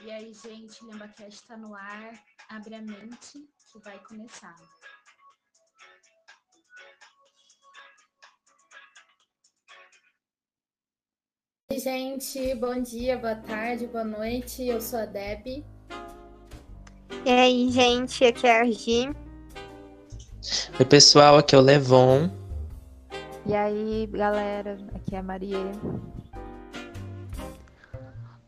E aí, gente, LembaCast está no ar. Abre a mente que vai começar. Oi, gente, bom dia, boa tarde, boa noite. Eu sou a Deb. E aí, gente, aqui é a Argi. Oi, pessoal, aqui é o Levon. E aí, galera, aqui é a Maria.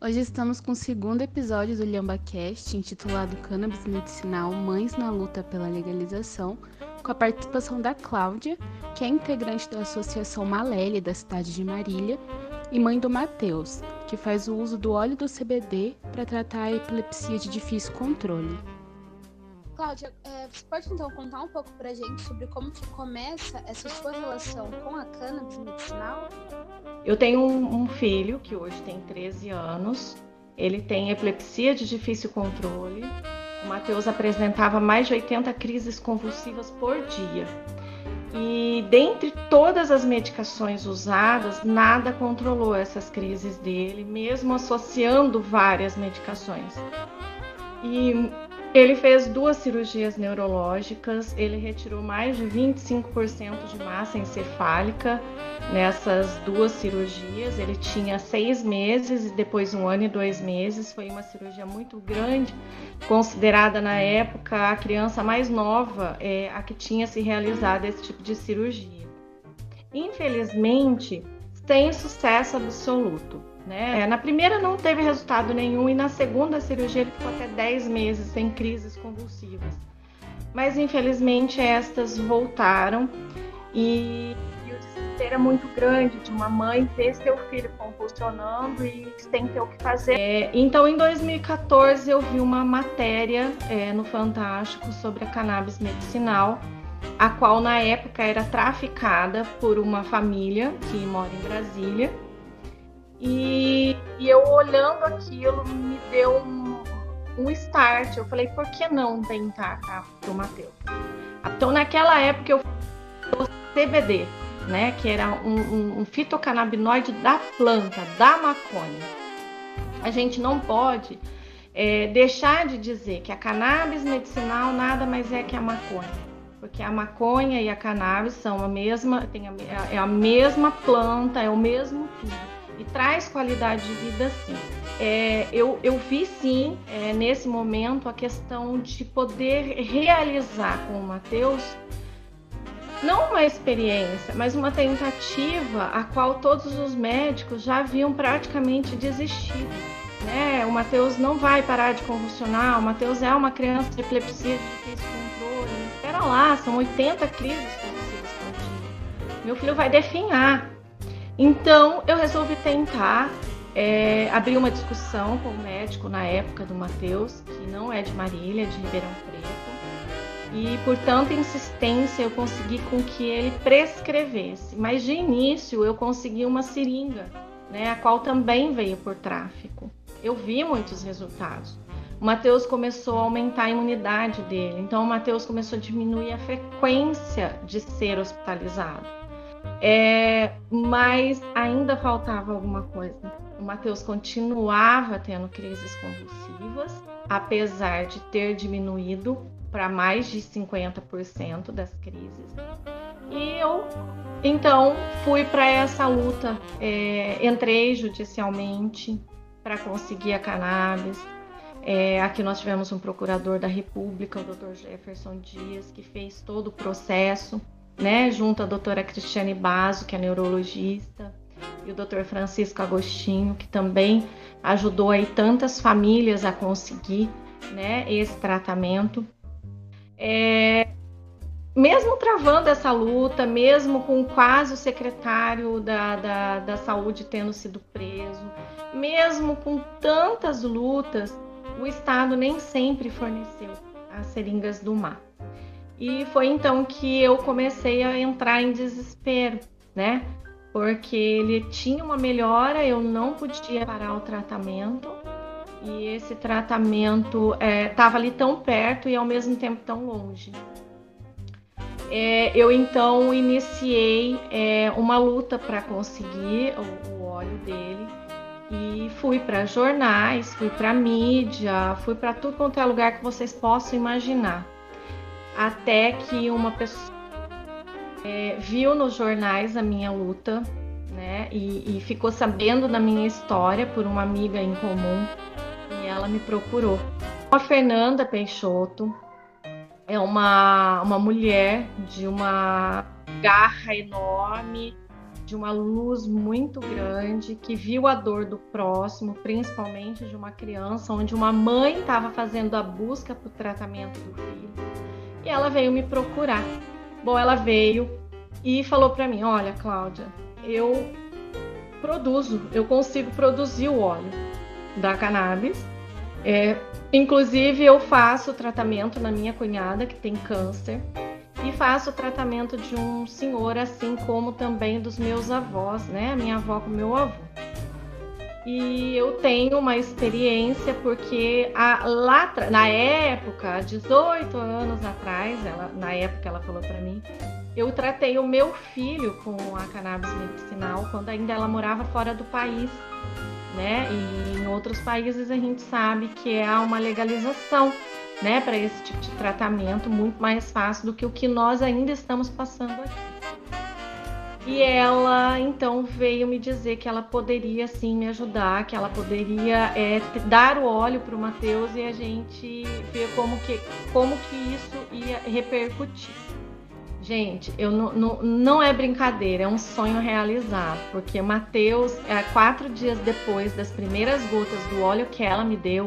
Hoje estamos com o segundo episódio do LhambaCast, intitulado Cannabis Medicinal Mães na Luta pela Legalização, com a participação da Cláudia, que é integrante da Associação Malele da cidade de Marília, e mãe do Matheus, que faz o uso do óleo do CBD para tratar a epilepsia de difícil controle. Cláudia, é, você pode então contar um pouco pra gente sobre como que começa essa sua relação com a cannabis medicinal? Eu tenho um, um filho que hoje tem 13 anos. Ele tem epilepsia de difícil controle. O Matheus apresentava mais de 80 crises convulsivas por dia. E dentre todas as medicações usadas, nada controlou essas crises dele, mesmo associando várias medicações. E ele fez duas cirurgias neurológicas, ele retirou mais de 25% de massa encefálica nessas duas cirurgias. Ele tinha seis meses e depois um ano e dois meses. Foi uma cirurgia muito grande, considerada na época a criança mais nova é, a que tinha se realizado esse tipo de cirurgia. Infelizmente, sem sucesso absoluto. Né? É, na primeira não teve resultado nenhum e na segunda cirurgia ele ficou até 10 meses sem crises convulsivas. Mas infelizmente estas voltaram e, e o desespero é muito grande de uma mãe ver seu filho convulsionando e sem ter o que fazer. É, então em 2014 eu vi uma matéria é, no Fantástico sobre a cannabis medicinal, a qual na época era traficada por uma família que mora em Brasília e, e eu olhando aquilo me deu um, um start. Eu falei, por que não tentar tá, para o Matheus? Então naquela época eu CBD, né, que era um, um, um fitocannabinoide da planta, da maconha. A gente não pode é, deixar de dizer que a cannabis medicinal nada mais é que a maconha porque a maconha e a cannabis são a mesma, tem a, é a mesma planta, é o mesmo tudo e traz qualidade de vida sim. É, eu, eu vi sim, é, nesse momento, a questão de poder realizar com o Matheus não uma experiência, mas uma tentativa a qual todos os médicos já haviam praticamente desistido. Né? O Matheus não vai parar de convulsionar, o Matheus é uma criança de epilepsia de difícil controle. Espera lá, são 80 crises convulsivas por dia. Meu filho vai definhar. Então eu resolvi tentar é, abrir uma discussão com o médico na época do Matheus, que não é de Marília, é de Ribeirão Preto. E por tanta insistência eu consegui com que ele prescrevesse. Mas de início eu consegui uma seringa, né, a qual também veio por tráfico. Eu vi muitos resultados. O Matheus começou a aumentar a imunidade dele, então o Matheus começou a diminuir a frequência de ser hospitalizado. É, mas ainda faltava alguma coisa. O Matheus continuava tendo crises convulsivas, apesar de ter diminuído para mais de 50% das crises. E eu, então, fui para essa luta. É, entrei judicialmente para conseguir a cannabis. É, aqui nós tivemos um procurador da República, o Dr. Jefferson Dias, que fez todo o processo né, junto à doutora Cristiane Basso, que é neurologista, e o doutor Francisco Agostinho, que também ajudou aí tantas famílias a conseguir né, esse tratamento. É, mesmo travando essa luta, mesmo com quase o secretário da, da, da saúde tendo sido preso, mesmo com tantas lutas, o Estado nem sempre forneceu as seringas do mar. E foi então que eu comecei a entrar em desespero, né? Porque ele tinha uma melhora, eu não podia parar o tratamento. E esse tratamento estava é, ali tão perto e ao mesmo tempo tão longe. É, eu então iniciei é, uma luta para conseguir o, o, óleo dele. e fui para jornais, fui para mídia, fui para tudo quanto é lugar que vocês possam imaginar. Até que uma pessoa é, viu nos jornais a minha luta, né? E, e ficou sabendo da minha história por uma amiga em comum e ela me procurou. A Fernanda Peixoto é uma, uma mulher de uma garra enorme, de uma luz muito grande, que viu a dor do próximo, principalmente de uma criança, onde uma mãe estava fazendo a busca para o tratamento do filho. E ela veio me procurar. Bom, ela veio e falou para mim: Olha, Cláudia, eu produzo, eu consigo produzir o óleo da cannabis. É, inclusive, eu faço tratamento na minha cunhada que tem câncer e faço tratamento de um senhor, assim como também dos meus avós, né? A minha avó com meu avô. E eu tenho uma experiência porque a, lá na época, 18 anos atrás, ela, na época ela falou para mim, eu tratei o meu filho com a cannabis medicinal quando ainda ela morava fora do país, né? E em outros países a gente sabe que há uma legalização né, para esse tipo de tratamento muito mais fácil do que o que nós ainda estamos passando aqui. E ela então veio me dizer que ela poderia sim me ajudar, que ela poderia é, dar o óleo para o Matheus e a gente ver como que, como que isso ia repercutir. Gente, eu não, não, não é brincadeira, é um sonho realizado, porque Matheus, é, quatro dias depois das primeiras gotas do óleo que ela me deu,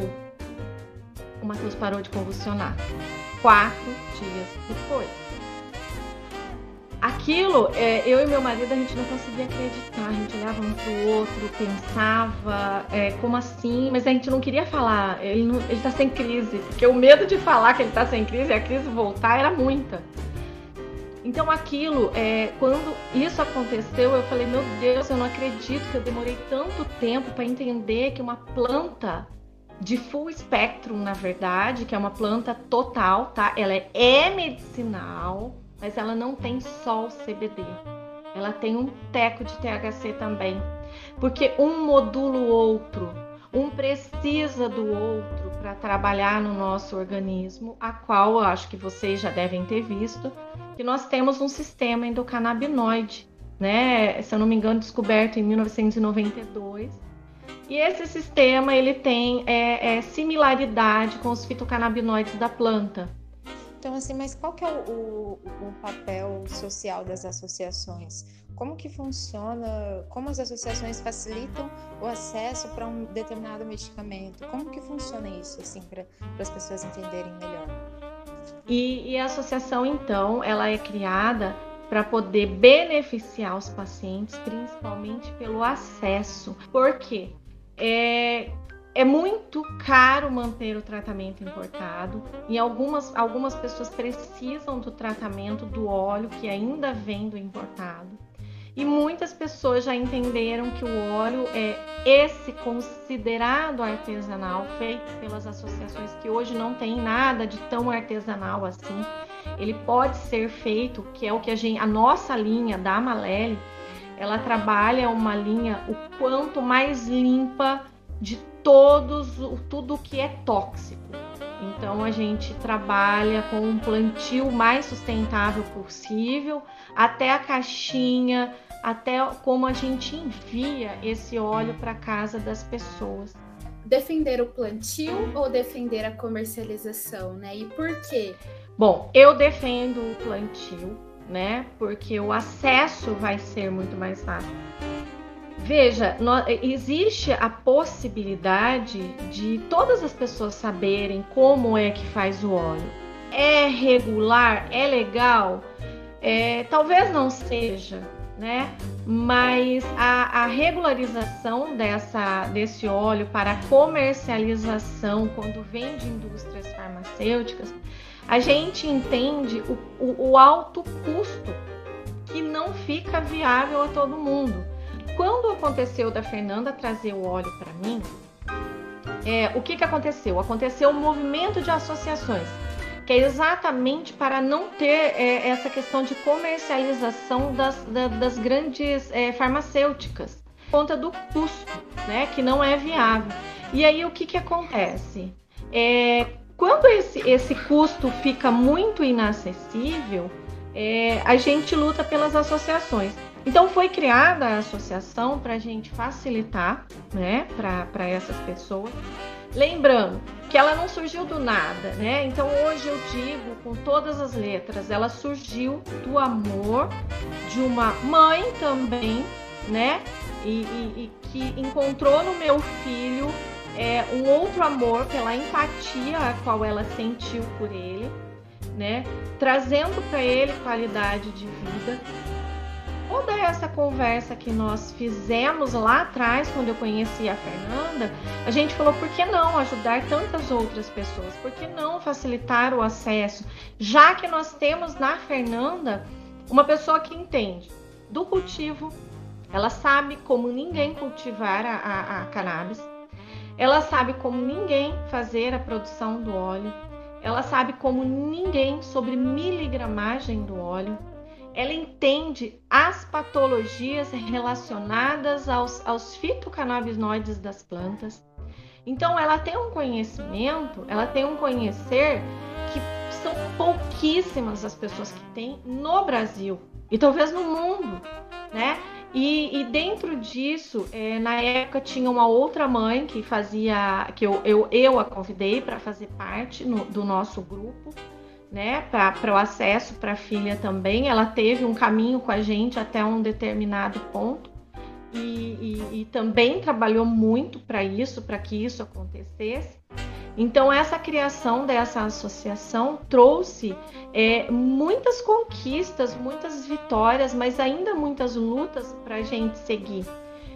o Matheus parou de convulsionar. Quatro dias depois. Aquilo, é, eu e meu marido, a gente não conseguia acreditar. A gente olhava um pro outro, pensava, é, como assim? Mas a gente não queria falar, ele, não, ele tá sem crise. Porque o medo de falar que ele tá sem crise e a crise voltar era muita. Então aquilo, é, quando isso aconteceu, eu falei, meu Deus, eu não acredito que eu demorei tanto tempo para entender que uma planta de full spectrum, na verdade, que é uma planta total, tá? Ela é medicinal, mas ela não tem só o CBD. Ela tem um teco de THC também. Porque um modula o outro, um precisa do outro para trabalhar no nosso organismo, a qual eu acho que vocês já devem ter visto, que nós temos um sistema endocannabinoide, né? Se eu não me engano, descoberto em 1992 e esse sistema ele tem é, é, similaridade com os fitocannabinoides da planta. Então, assim, mas qual que é o, o, o, papel social das associações? Como que funciona? Como as associações facilitam o acesso para um determinado medicamento? Como que funciona isso, assim, para as pessoas entenderem melhor? E, e a associação, então, ela é criada para poder beneficiar os pacientes, principalmente pelo acesso. Por quê? é, é muito caro manter o tratamento importado e algumas, algumas pessoas precisam do tratamento do óleo que ainda vem do importado. E muitas pessoas já entenderam que o óleo é esse considerado artesanal, feito pelas associações que hoje não tem nada de tão artesanal assim. Ele pode ser feito, que é o que a, gente, a nossa linha da Amalele, ela trabalha uma linha o quanto mais limpa de todos tudo que é tóxico. Então a gente trabalha com um plantio mais sustentável possível, até a caixinha, até como a gente envia esse óleo para casa das pessoas. Defender o plantio ou defender a comercialização, né? E por quê? Bom, eu defendo o plantio né? Porque o acesso vai ser muito mais fácil. Veja, existe a possibilidade de todas as pessoas saberem como é que faz o óleo. É regular? É legal? É, talvez não seja, né? Mas a, a, regularização dessa, desse óleo para comercialização, quando vem de indústrias farmacêuticas, a gente entende o, o, o alto custo que não fica viável a todo mundo. Quando aconteceu da Fernanda trazer o óleo para mim, é, o que, que aconteceu? Aconteceu um movimento de associações, que é exatamente para não ter é, essa questão de comercialização das, da, das grandes é, farmacêuticas. conta do custo, né, que não é viável. E aí o que, que acontece? É, quando esse, esse custo fica muito inacessível, é, a gente luta pelas associações. Então foi criada a associação para a gente facilitar né, para essas pessoas. Lembrando que ela não surgiu do nada, né? Então hoje eu digo com todas as letras, ela surgiu do amor de uma mãe também, né? E, e, e que encontrou no meu filho é, um outro amor pela empatia a qual ela sentiu por ele, né? Trazendo para ele qualidade de vida. Toda essa conversa que nós fizemos lá atrás, quando eu conheci a Fernanda, a gente falou: por que não ajudar tantas outras pessoas? Por que não facilitar o acesso? Já que nós temos na Fernanda uma pessoa que entende do cultivo, ela sabe como ninguém cultivar a, a, a cannabis, ela sabe como ninguém fazer a produção do óleo. Ela sabe como ninguém sobre miligramagem do óleo. Ela entende as patologias relacionadas aos, aos fitocannabinoides das plantas. Então, ela tem um conhecimento, ela tem um conhecer que são pouquíssimas as pessoas que têm no Brasil e talvez no mundo, né? E, e dentro disso, é, na época tinha uma outra mãe que fazia, que eu, eu, eu a convidei para fazer parte no, do nosso grupo, né, para o acesso para a filha também. Ela teve um caminho com a gente até um determinado ponto e, e, e também trabalhou muito para isso, para que isso acontecesse. Então, essa criação dessa associação trouxe é, muitas conquistas, muitas vitórias, mas ainda muitas lutas para a gente seguir.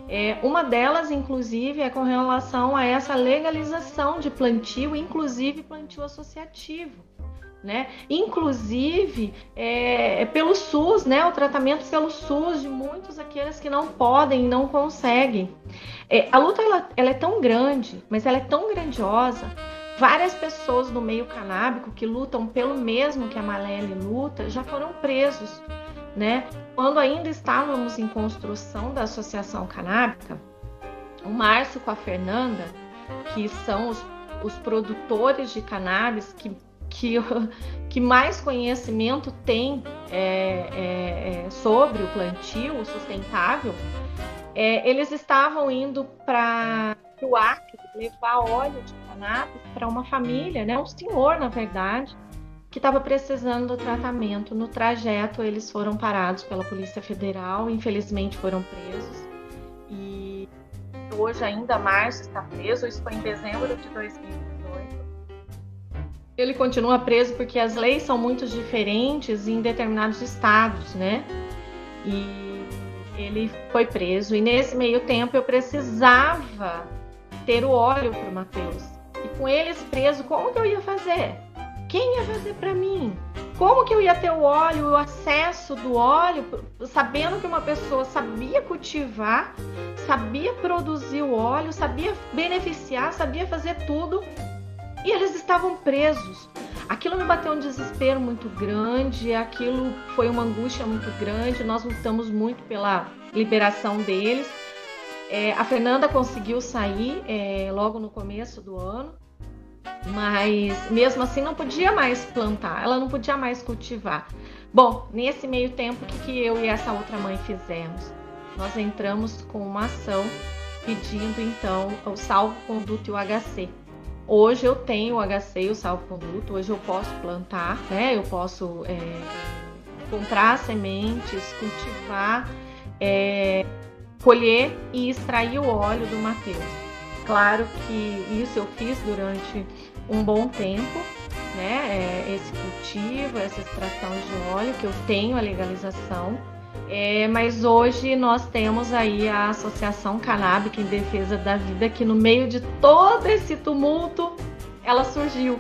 É, uma delas, inclusive, é com relação a essa legalização de plantio, inclusive plantio associativo. Né? Inclusive é, é pelo SUS, né? O tratamento pelo SUS de muitos aqueles que não podem, não conseguem. É, a luta ela, ela, é tão grande, mas ela é tão grandiosa. Várias pessoas do meio canábico que lutam pelo mesmo que a Malele luta já foram presos, né? Quando ainda estávamos em construção da associação canábica, o Márcio com a Fernanda, que são os, os produtores de cannabis que que, que mais conhecimento tem é, é, é, sobre o plantio sustentável, é, eles estavam indo para o Acre levar óleo de cannabis para uma família, né, um senhor, na verdade, que estava precisando do tratamento. No trajeto, eles foram parados pela Polícia Federal, infelizmente foram presos. E hoje, ainda março, está preso. Isso foi em dezembro de 2020 ele continua preso porque as leis são muito diferentes em determinados estados, né? E ele foi preso. E nesse meio tempo eu precisava ter o óleo para o Matheus. E com eles preso, como que eu ia fazer? Quem ia fazer para mim? Como que eu ia ter o óleo, o acesso do óleo, sabendo que uma pessoa sabia cultivar, sabia produzir o óleo, sabia beneficiar, sabia fazer tudo e eles estavam presos. Aquilo me bateu um desespero muito grande, aquilo foi uma angústia muito grande. Nós lutamos muito pela liberação deles. É, a Fernanda conseguiu sair é, logo no começo do ano, mas mesmo assim não podia mais plantar, ela não podia mais cultivar. Bom, nesse meio tempo, o que, que eu e essa outra mãe fizemos? Nós entramos com uma ação pedindo então o salvo-conduto e o HC. Hoje eu tenho o HC, o salvo-conduto, hoje eu posso plantar, né? Eu posso é, comprar sementes, cultivar, é, colher e extrair o óleo do Mateus. Claro que isso eu fiz durante um bom tempo, né? É, esse cultivo, essa extração de óleo que eu tenho a legalização. É, mas hoje nós temos aí a Associação Canábica em Defesa da Vida, que no meio de todo esse tumulto, ela surgiu,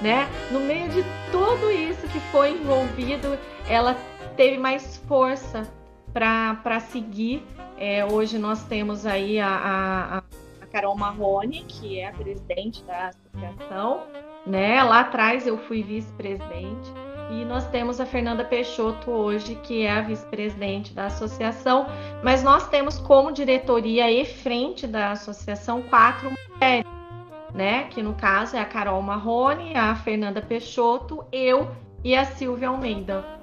né? No meio de tudo isso que foi envolvido, ela teve mais força para seguir. É, hoje nós temos aí a, a, a Carol Marrone, que é a presidente da associação, né? Lá atrás eu fui vice-presidente. E nós temos a Fernanda Peixoto hoje, que é a vice-presidente da associação, mas nós temos como diretoria e frente da associação quatro mulheres, né? Que no caso é a Carol Marrone, a Fernanda Peixoto, eu e a Silvia Almeida.